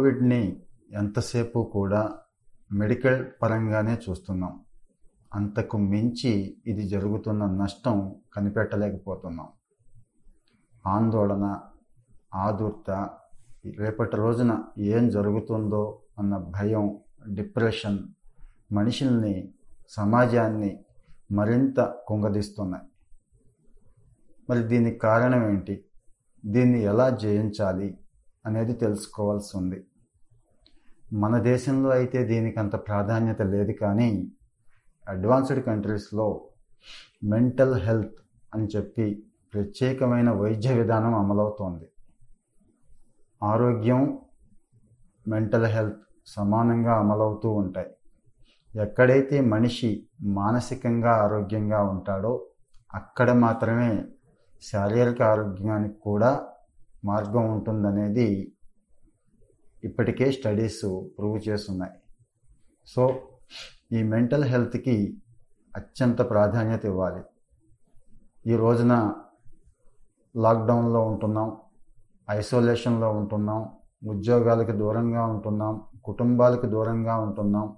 కోవిడ్ని ఎంతసేపు కూడా మెడికల్ పరంగానే చూస్తున్నాం. అంతకు మించి ఇది జరుగుతున్న నష్టం కనిపెట్టలేకపోతున్నాం. ఆందోళన ఆదుర్త రేపటి రోజున ఏం జరుగుతుందో అన్న భయం డిప్రెషన్ మనుషుల్ని సమాజాన్ని మరింత కుంగదీస్తున్నాయి. మరి దీనికి కారణం ఏంటి? దీన్ని ఎలా జయించాలి అనేది తెలుసుకోవాల్సి ఉంది. మన దేశంలో అయితే దీనికి అంత ప్రాధాన్యత లేదు కానీ అడ్వాన్స్డ్ కంట్రీస్లో మెంటల్ హెల్త్ అని చెప్పి ప్రత్యేకమైన వైద్య విధానం అమలవుతోంది. ఆరోగ్యం మెంటల్ హెల్త్ సమానంగా అమలవుతూ ఉంటాయి. ఎక్కడైతే మనిషి మానసికంగా ఆరోగ్యంగా ఉంటాడో అక్కడ మాత్రమే శారీరక ఆరోగ్యానికి కూడా మార్గం ఉంటుందనేది ఇప్పటికే స్టడీస్ ప్రూవ్ చేస్తున్నాయి. సో ఈ మెంటల్ హెల్త్కి అత్యంత ప్రాధాన్యత ఇవ్వాలి. ఈ రోజున లాక్డౌన్లో ఉంటున్నాం ఐసోలేషన్లో ఉంటున్నాం ఉద్యోగాలకు దూరంగా ఉంటున్నాం కుటుంబాలకు దూరంగా ఉంటున్నాం.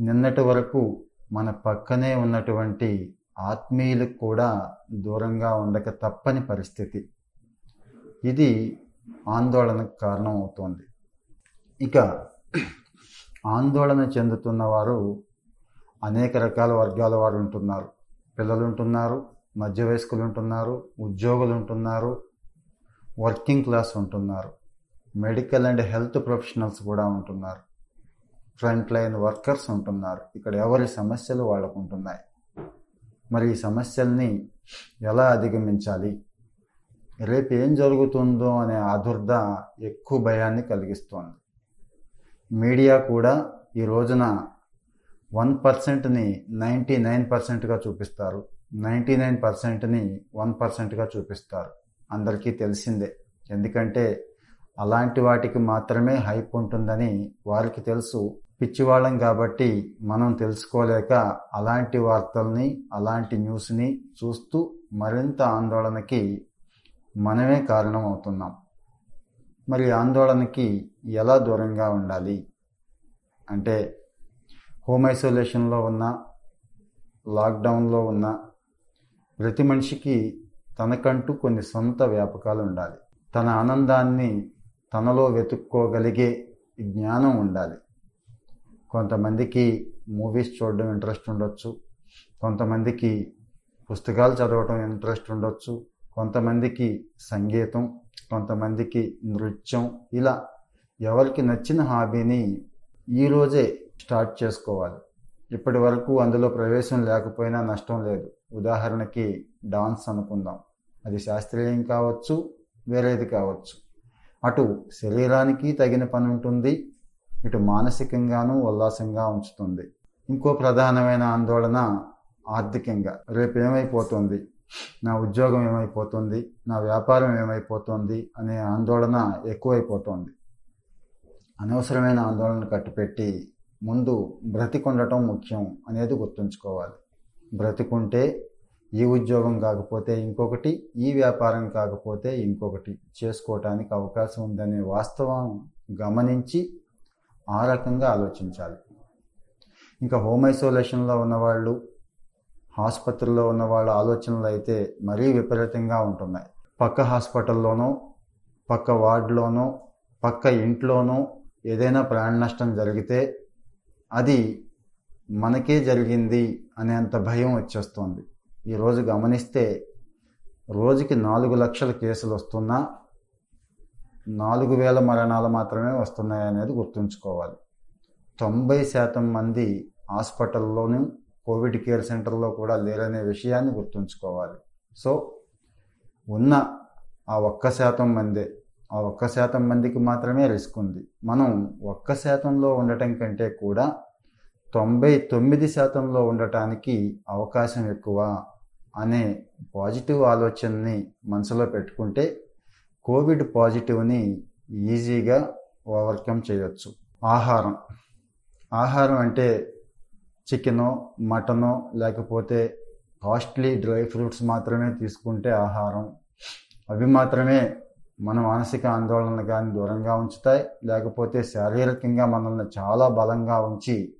నిన్నటి వరకు మన పక్కనే ఉన్నటువంటి ఆత్మీయులకు కూడా దూరంగా ఉండక తప్పని పరిస్థితి. ఇది ఆందోళనకు కారణం అవుతోంది. ఇక ఆందోళన చెందుతున్న వారు అనేక రకాల వర్గాల వారు ఉంటున్నారు. పిల్లలు ఉంటున్నారు మధ్య వయస్కులు ఉంటున్నారు ఉద్యోగులు ఉంటున్నారు. వర్కింగ్ క్లాస్ ఉంటున్నారు మెడికల్ అండ్ హెల్త్ ప్రొఫెషనల్స్ కూడా ఉంటున్నారు. ఫ్రంట్ లైన్ వర్కర్స్ ఉంటున్నారు. ఇక్కడ ఎవరి సమస్యలు వాళ్ళకు ఉంటున్నాయి మరి ఈ సమస్యల్ని ఎలా అధిగమించాలి? రేపు ఏం జరుగుతుందో అనే ఆదుర్ద ఎక్కువ భయాన్ని కలిగిస్తోంది. మీడియా కూడా ఈ రోజున వన్ పర్సెంట్ని నైంటీ నైన్ పర్సెంట్గా చూపిస్తారు. నైంటీ నైన్ పర్సెంట్ని వన్ పర్సెంట్గా చూపిస్తారు. అందరికీ తెలిసిందే. ఎందుకంటే అలాంటి వాటికి మాత్రమే హైప్ ఉంటుందని వారికి తెలుసు. పిచ్చివాళ్ళం కాబట్టి మనం తెలుసుకోలేక అలాంటి వార్తల్ని అలాంటి న్యూస్ని చూస్తూ మరింత ఆందోళనకి మనమే కారణం అవుతున్నాం. మరి ఆందోళనకి ఎలా దూరంగా ఉండాలి? అంటే హోమ్ ఐసోలేషన్లో ఉన్న లాక్డౌన్లో ఉన్న ప్రతి మనిషికి తనకంటూ కొన్ని సొంత వ్యాపకాలు ఉండాలి. తన ఆనందాన్ని తనలో వెతుక్కోగలిగే జ్ఞానం ఉండాలి. కొంతమందికి మూవీస్ చూడడం ఇంట్రెస్ట్ ఉండొచ్చు. కొంతమందికి పుస్తకాలు చదవటం ఇంట్రెస్ట్ ఉండొచ్చు. కొంతమందికి సంగీతం కొంతమందికి నృత్యం ఇలా ఎవరికి నచ్చిన హాబీని ఈరోజే స్టార్ట్ చేసుకోవాలి. ఇప్పటి వరకు అందులో ప్రవేశం లేకపోయినా నష్టం లేదు. ఉదాహరణకి డాన్స్ అనుకుందాం. అది శాస్త్రీయం కావచ్చు వేరేది కావచ్చు. అటు శరీరానికి తగిన పని ఉంటుంది ఇటు మానసికంగానూ ఉల్లాసంగా ఉంచుతుంది. ఇంకో ప్రధానమైన ఆందోళన ఆర్థికంగా. రేపు ఏమైపోతుంది నా ఉద్యోగం ఏమైపోతుంది? నా వ్యాపారం ఏమైపోతుంది? అనే ఆందోళన ఎక్కువైపోతుంది. అనవసరమైన ఆందోళన కట్టుపెట్టి ముందు బ్రతికుండటం ముఖ్యం అనేది గుర్తుంచుకోవాలి. బ్రతికుంటే ఈ ఉద్యోగం కాకపోతే ఇంకొకటి ఈ వ్యాపారం కాకపోతే ఇంకొకటి. చేసుకోవటానికి అవకాశం ఉందనే వాస్తవం గమనించి ఆ రకంగా ఆలోచించాలి. ఇంకా హోమ్ ఐసోలేషన్లో ఉన్నవాళ్ళు ఆసుపత్రిలో ఉన్న వాళ్ళ ఆలోచనలు అయితే మరీ విపరీతంగా ఉంటున్నాయి. పక్క హాస్పిటల్లోనూ పక్క వార్డులోనో పక్క ఇంట్లోనూ ఏదైనా ప్రాణ నష్టం జరిగితే అది మనకే జరిగింది అనేంత భయం వచ్చేస్తుంది. ఈరోజు గమనిస్తే రోజుకి నాలుగు లక్షల కేసులు వస్తున్నా నాలుగు వేల మరణాలు మాత్రమే వస్తున్నాయి అనేది గుర్తుంచుకోవాలి. తొంభై శాతం మంది హాస్పిటల్లోనూ కోవిడ్ కేర్ సెంటర్లో కూడా లేరనే విషయాన్ని గుర్తుంచుకోవాలి. సో ఉన్న ఆ ఒక్క శాతం మందే. ఆ ఒక్క శాతం మందికి మాత్రమే రిస్క్ ఉంది. మనం ఒక్క శాతంలో ఉండటం కంటే కూడా తొంభై తొమ్మిది శాతంలో ఉండటానికి అవకాశం ఎక్కువ అనే పాజిటివ్ ఆలోచనని మనసులో పెట్టుకుంటే కోవిడ్ పాజిటివ్ని ఈజీగా ఓవర్కమ్ చేయొచ్చు. ఆహారం. ఆహారం అంటే చికెనో మటనో లేకపోతే కాస్ట్లీ డ్రై ఫ్రూట్స్ మాత్రమే తీసుకుంటే ఆహారం. అవి మాత్రమే మన మానసిక ఆందోళన కానీ దూరంగా ఉంచుతాయి. లేకపోతే శారీరకంగా మనల్ని చాలా బలంగా ఉంచి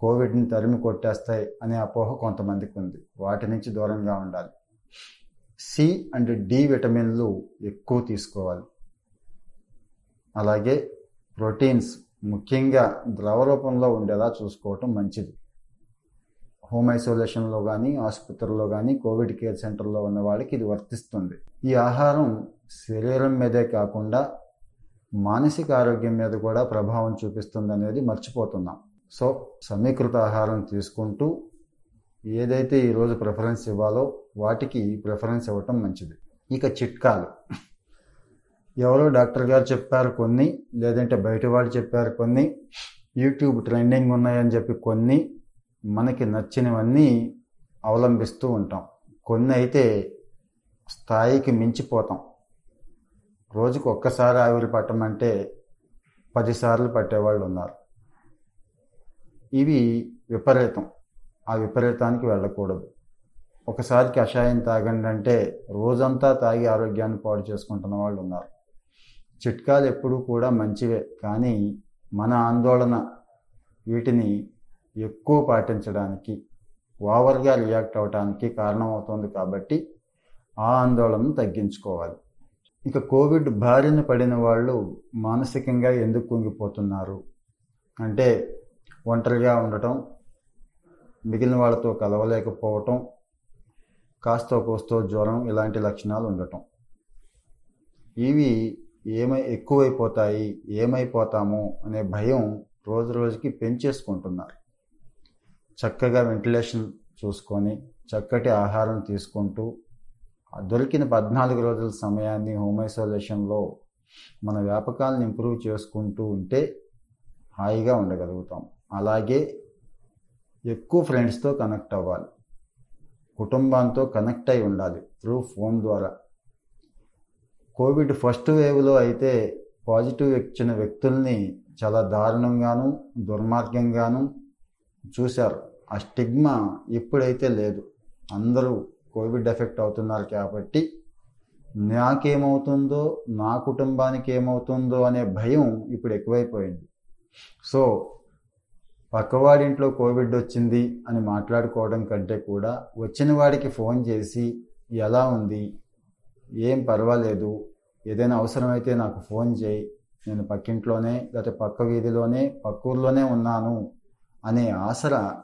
కోవిడ్ని తరిమి కొట్టేస్తాయి అనే అపోహ కొంతమందికి ఉంది. వాటి నుంచి దూరంగా ఉండాలి. సి అండ్ డి విటమిన్లు ఎక్కువ తీసుకోవాలి. అలాగే ప్రోటీన్స్ ముఖ్యంగా ద్రవ రూపంలో ఉండేలా చూసుకోవటం మంచిది. హోమ్ ఐసోలేషన్లో కానీ ఆసుపత్రిలో కానీ కోవిడ్ కేర్ సెంటర్లో ఉన్న వాళ్ళకి ఇది వర్తిస్తుంది. ఈ ఆహారం శరీరం మీదే కాకుండా మానసిక ఆరోగ్యం మీద కూడా ప్రభావం చూపిస్తుంది అనేది మర్చిపోతున్నాం. సో సమీకృత ఆహారం తీసుకుంటూ ఏదైతే ఈరోజు ప్రిఫరెన్స్ ఇవ్వాలో వాటికి ప్రిఫరెన్స్ ఇవ్వటం మంచిది. ఇక చిట్కాలు. ఎవరో డాక్టర్ గారు చెప్పారు కొన్ని లేదంటే బయట వాళ్ళు చెప్పారు కొన్ని యూట్యూబ్ ట్రెండింగ్ ఉన్నాయని చెప్పి కొన్ని మనకి నచ్చినవన్నీ అవలంబిస్తూ ఉంటాం. కొన్ని అయితే స్థాయికి మించిపోతాం. రోజుకు ఒక్కసారి ఆవిరి పట్టమంటే పదిసార్లు పట్టేవాళ్ళు ఉన్నారు. ఇవి విపరీతం. ఆ విపరీతానికి వెళ్ళకూడదు. ఒకసారి కషాయం తాగండి అంటే రోజంతా తాగి ఆరోగ్యాన్ని పాడు చేసుకుంటున్న వాళ్ళు ఉన్నారు. చిట్కాలు ఎప్పుడూ కూడా మంచివే. కానీ మన ఆందోళన వీటిని ఎక్కువ పాటించడానికి ఓవర్గా రియాక్ట్ అవడానికి కారణమవుతుంది కాబట్టి ఆ ఆందోళనను తగ్గించుకోవాలి. ఇక కోవిడ్ బారిన పడిన వాళ్ళు మానసికంగా ఎందుకు కుంగిపోతున్నారు? అంటే ఒంటరిగా ఉండటం మిగిలిన వాళ్ళతో కలవలేకపోవటం కాస్తో కోస్తో జ్వరం ఇలాంటి లక్షణాలు ఉండటం. ఇవి ఏమై ఎక్కువైపోతాయి ఏమైపోతాము అనే భయం రోజు రోజుకి పెంచేసుకుంటున్నారు. చక్కగా వెంటిలేషన్ చూసుకొని చక్కటి ఆహారం తీసుకుంటూ దొరికిన పద్నాలుగు రోజుల సమయాన్ని హోమ్ ఐసోలేషన్లో మన వ్యాపకాలను ఇంప్రూవ్ చేసుకుంటూ ఉంటే హాయిగా ఉండగలుగుతాం. అలాగే ఎక్కువ ఫ్రెండ్స్తో కనెక్ట్ అవ్వాలి. కుటుంబంతో కనెక్ట్ అయి ఉండాలి త్రూ ఫోన్ ద్వారా. కోవిడ్ ఫస్ట్ వేవ్లో అయితే పాజిటివ్ ఇచ్చిన వ్యక్తుల్ని చాలా దారుణంగాను దుర్మార్గంగాను చూశారు. ఆ స్టిగ్మా ఇప్పుడైతే లేదు. అందరూ కోవిడ్ ఎఫెక్ట్ అవుతున్నారు కాబట్టి నాకేమవుతుందో నా కుటుంబానికి ఏమవుతుందో అనే భయం ఇప్పుడు ఎక్కువైపోయింది. సో పక్కవాడింట్లో కోవిడ్ వచ్చింది అని మాట్లాడుకోవడం కంటే కూడా వచ్చిన వాడికి ఫోన్ చేసి ఎలా ఉంది? ఏం పర్వాలేదు? ఏదైనా అవసరమైతే నాకు ఫోన్ చేయి. నేను పక్కింట్లోనే లేకపోతే పక్క వీధిలోనే పక్క ఊర్లోనే ఉన్నాను. అనే ఆసరా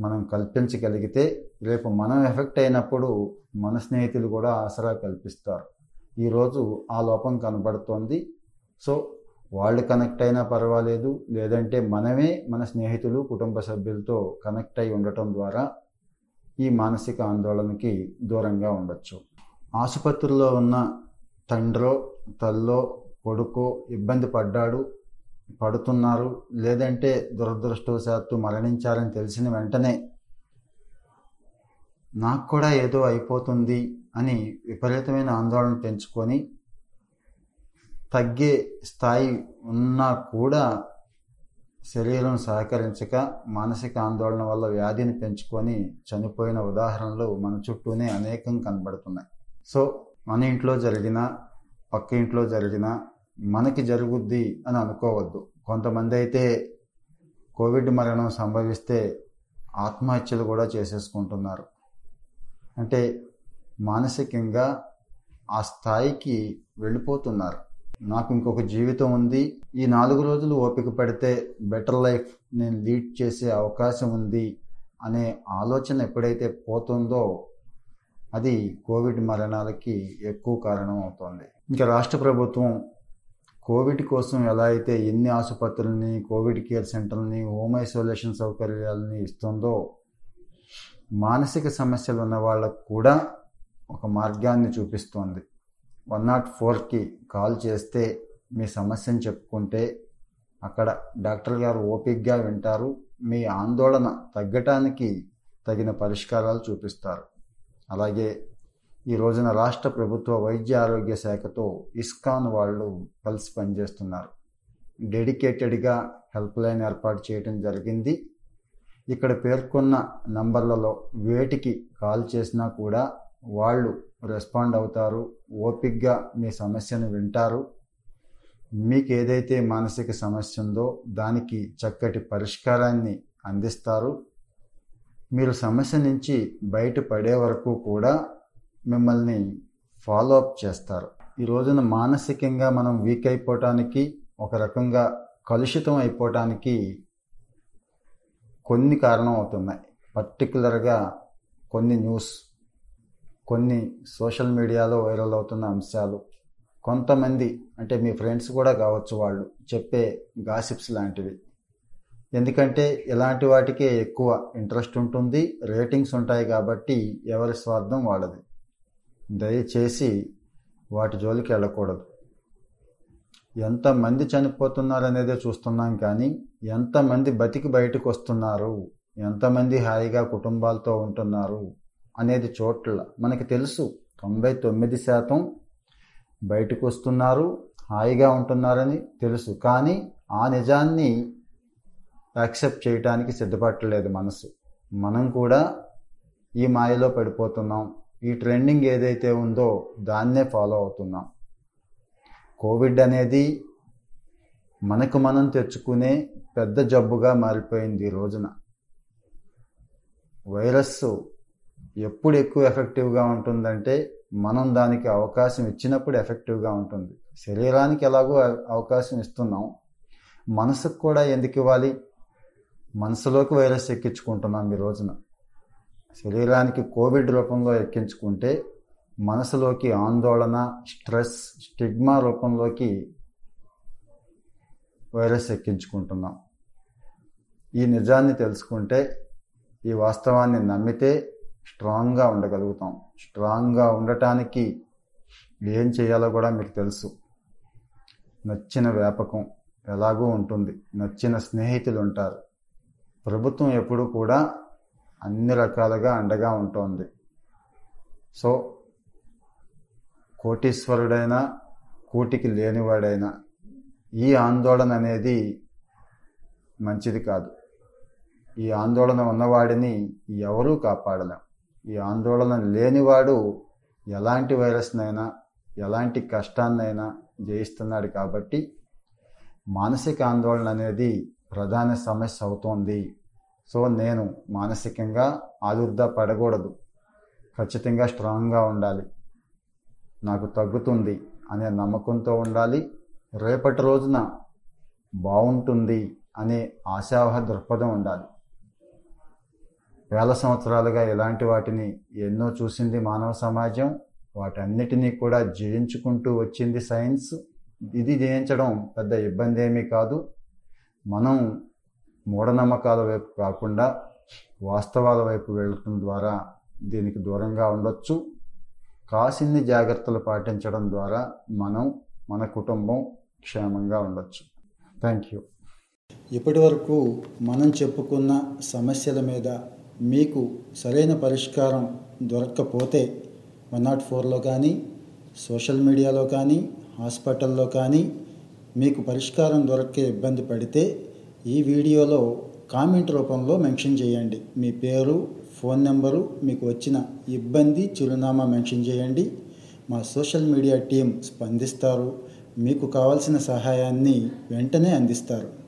మనం కల్పించగలిగితే రేపు మనం ఎఫెక్ట్ అయినప్పుడు మన స్నేహితులు కూడా ఆసరా కల్పిస్తారు. ఈరోజు ఆ లోపం కనబడుతోంది. సో వాళ్ళు కనెక్ట్ అయినా పర్వాలేదు. లేదంటే మనమే మన స్నేహితులు కుటుంబ సభ్యులతో కనెక్ట్ అయి ఉండటం ద్వారా ఈ మానసిక ఆందోళనకి దూరంగా ఉండొచ్చు. ఆసుపత్రిలో ఉన్న తండ్రో తల్లో కొడుకో ఇబ్బంది పడ్డాడు. పడుతున్నారు. లేదంటే దురదృష్టవశాత్తు మరణించారని తెలిసిన వెంటనే నాకు కూడా ఏదో అయిపోతుంది అని విపరీతమైన ఆందోళన పెంచుకొని తగ్గే స్థాయి ఉన్నా కూడా శరీరం సహకరించక మానసిక ఆందోళన వల్ల వ్యాధిని పెంచుకొని చనిపోయిన ఉదాహరణలు మన చుట్టూనే అనేకం కనబడుతున్నాయి. సో మన ఇంట్లో జరిగిన పక్క ఇంట్లో జరిగిన మనకి జరుగుద్ది అని అనుకోవద్దు. కొంతమంది అయితే కోవిడ్ మరణం సంభవిస్తే ఆత్మహత్యలు కూడా చేసేసుకుంటున్నారు. అంటే మానసికంగా ఆ స్థాయికి వెళ్ళిపోతున్నారు. నాకు ఇంకొక జీవితం ఉంది. ఈ నాలుగు రోజులు ఓపిక పడితే బెటర్ లైఫ్ నేను లీడ్ చేసే అవకాశం ఉంది అనే ఆలోచన ఎప్పుడైతే పోతుందో అది కోవిడ్ మరణాలకి ఎక్కువ కారణం అవుతుంది. ఇంకా రాష్ట్ర ప్రభుత్వం కోవిడ్ కోసం ఎలా అయితే ఎన్ని ఆసుపత్రులని కోవిడ్ కేర్ సెంటర్ని హోమ్ ఐసోలేషన్ సౌకర్యాలని ఇస్తుందో మానసిక సమస్యలు ఉన్న వాళ్ళకు కూడా ఒక మార్గాన్ని చూపిస్తోంది. వన్ నాట్ ఫోర్కి కాల్ చేస్తే మీ సమస్యను చెప్పుకుంటే అక్కడ డాక్టర్ గారు ఓపిక్గా వింటారు. మీ ఆందోళన తగ్గటానికి తగిన పరిష్కారాలు చూపిస్తారు. అలాగే ఈ రోజున రాష్ట్ర ప్రభుత్వ వైద్య ఆరోగ్య శాఖతో ఇస్కాన్ వాళ్ళు కలిసి పనిచేస్తున్నారు. డెడికేటెడ్గా హెల్ప్ లైన్ ఏర్పాటు చేయడం జరిగింది. ఇక్కడ పేర్కొన్న నంబర్లలో వేటికి కాల్ చేసినా కూడా వాళ్ళు రెస్పాండ్ అవుతారు ఓపిక్గా మీ సమస్యను వింటారు. మీకు ఏదైతే మానసిక సమస్య ఉందో దానికి చక్కటి పరిష్కారాన్ని అందిస్తారు. మీరు సమస్య నుంచి బయటపడే వరకు కూడా మిమ్మల్ని ఫాలో అప్ చేస్తారు. ఈ రోజున మానసికంగా మనం వీక్ అయిపోవటానికి ఒక రకంగా కలుషితం అయిపోవటానికి కొన్ని కారణం అవుతున్నాయి. పర్టికులర్గా కొన్ని న్యూస్ కొన్ని సోషల్ మీడియాలో వైరల్ అవుతున్న అంశాలు. కొంతమంది అంటే మీ ఫ్రెండ్స్ కూడా కావచ్చు వాళ్ళు చెప్పే గాసిప్స్ లాంటివి. ఎందుకంటే ఇలాంటి వాటికే ఎక్కువ ఇంట్రెస్ట్ ఉంటుంది రేటింగ్స్ ఉంటాయి కాబట్టి ఎవరి స్వార్థం వాళ్ళది. దయచేసి వాటి జోలికి వెళ్ళకూడదు. ఎంతమంది చనిపోతున్నారు అనేదే చూస్తున్నాం కానీ ఎంతమంది బతికి బయటకు వస్తున్నారు ఎంతమంది హాయిగా కుటుంబాలతో ఉంటున్నారు అనేది చోట్ల మనకి తెలుసు. తొంభై తొమ్మిది శాతం బయటకు వస్తున్నారు హాయిగా ఉంటున్నారని తెలుసు. కానీ ఆ నిజాన్ని యాక్సెప్ట్ చేయడానికి సిద్ధపడలేదు మనసు. మనం కూడా ఈ మాయలో పడిపోతున్నాం. ఈ ట్రెండింగ్ ఏదైతే ఉందో దాన్నే ఫాలో అవుతున్నాం. కోవిడ్ అనేది మనకు మనం తెచ్చుకునే పెద్ద జబ్బుగా మారిపోయింది ఈ రోజున. వైరస్ ఎప్పుడు ఎక్కువ ఎఫెక్టివ్గా ఉంటుందంటే మనం దానికి అవకాశం ఇచ్చినప్పుడు ఎఫెక్టివ్గా ఉంటుంది. శరీరానికి ఎలాగో అవకాశం ఇస్తున్నాం. మనసుకు కూడా ఎందుకు ఇవ్వాలి? మనసులోకి వైరస్ ఎక్కించుకుంటున్నాం ఈ రోజున. శరీరానికి కోవిడ్ రూపంలో ఎక్కించుకుంటే మనసులోకి ఆందోళన స్ట్రెస్ స్టిగ్మా రూపంలోకి వైరస్ ఎక్కించుకుంటున్నాం. ఈ నిజాన్ని తెలుసుకుంటే ఈ వాస్తవాన్ని నమ్మితే స్ట్రాంగ్గా ఉండగలుగుతాం. స్ట్రాంగ్గా ఉండటానికి ఏం చేయాలో కూడా మీకు తెలుసు. నచ్చిన వ్యాపకం ఎలాగూ ఉంటుంది. నచ్చిన స్నేహితులు ఉంటారు. ప్రభుత్వం ఎప్పుడూ కూడా అన్ని రకాలుగా అండగా ఉంటుంది. సో కోటీశ్వరుడైనా కూటికి లేనివాడైనా ఈ ఆందోళన అనేది మంచిది కాదు. ఈ ఆందోళన ఉన్నవాడిని ఎవరూ కాపాడలేం. ఈ ఆందోళన లేనివాడు ఎలాంటి వైరస్నైనా ఎలాంటి కష్టాన్నైనా జయిస్తున్నాడు కాబట్టి మానసిక ఆందోళన అనేది ప్రధాన సమస్య అవుతోంది. సో నేను మానసికంగా ఆదుర్దా పడకూడదు. ఖచ్చితంగా స్ట్రాంగ్గా ఉండాలి. నాకు తగ్గుతుంది అనే నమ్మకంతో ఉండాలి. రేపటి రోజున బాగుంటుంది అనే ఆశావహ దృక్పథం ఉండాలి. వేల సంవత్సరాలుగా ఇలాంటి వాటిని ఎన్నో చూసింది మానవ సమాజం. వాటన్నిటినీ కూడా జయించుకుంటూ వచ్చింది సైన్స్. ఇది జయించడం పెద్ద ఇబ్బంది ఏమీ కాదు. మనం మూఢనమ్మకాల వైపు కాకుండా వాస్తవాల వైపు వెళ్ళటం ద్వారా దీనికి దూరంగా ఉండొచ్చు. కాసిన్ని జాగ్రత్తలు పాటించడం ద్వారా మనం మన కుటుంబం క్షేమంగా ఉండొచ్చు. థ్యాంక్ యూ ఇప్పటి వరకు మనం చెప్పుకున్న సమస్యల మీద మీకు సరైన పరిష్కారం దొరకకపోతే వన్ నాట్ ఫోర్లో కానీ సోషల్ మీడియాలో కానీ హాస్పిటల్లో కానీ మీకు పరిష్కారం దొరకే ఇబ్బంది పడితే ఈ వీడియోలో కామెంట్ రూపంలో మెన్షన్ చేయండి. మీ పేరు ఫోన్ నెంబరు మీకు వచ్చిన ఇబ్బంది చిరునామా మెన్షన్ చేయండి. మా సోషల్ మీడియా టీం స్పందిస్తారు. మీకు కావాల్సిన సహాయాన్ని వెంటనే అందిస్తారు.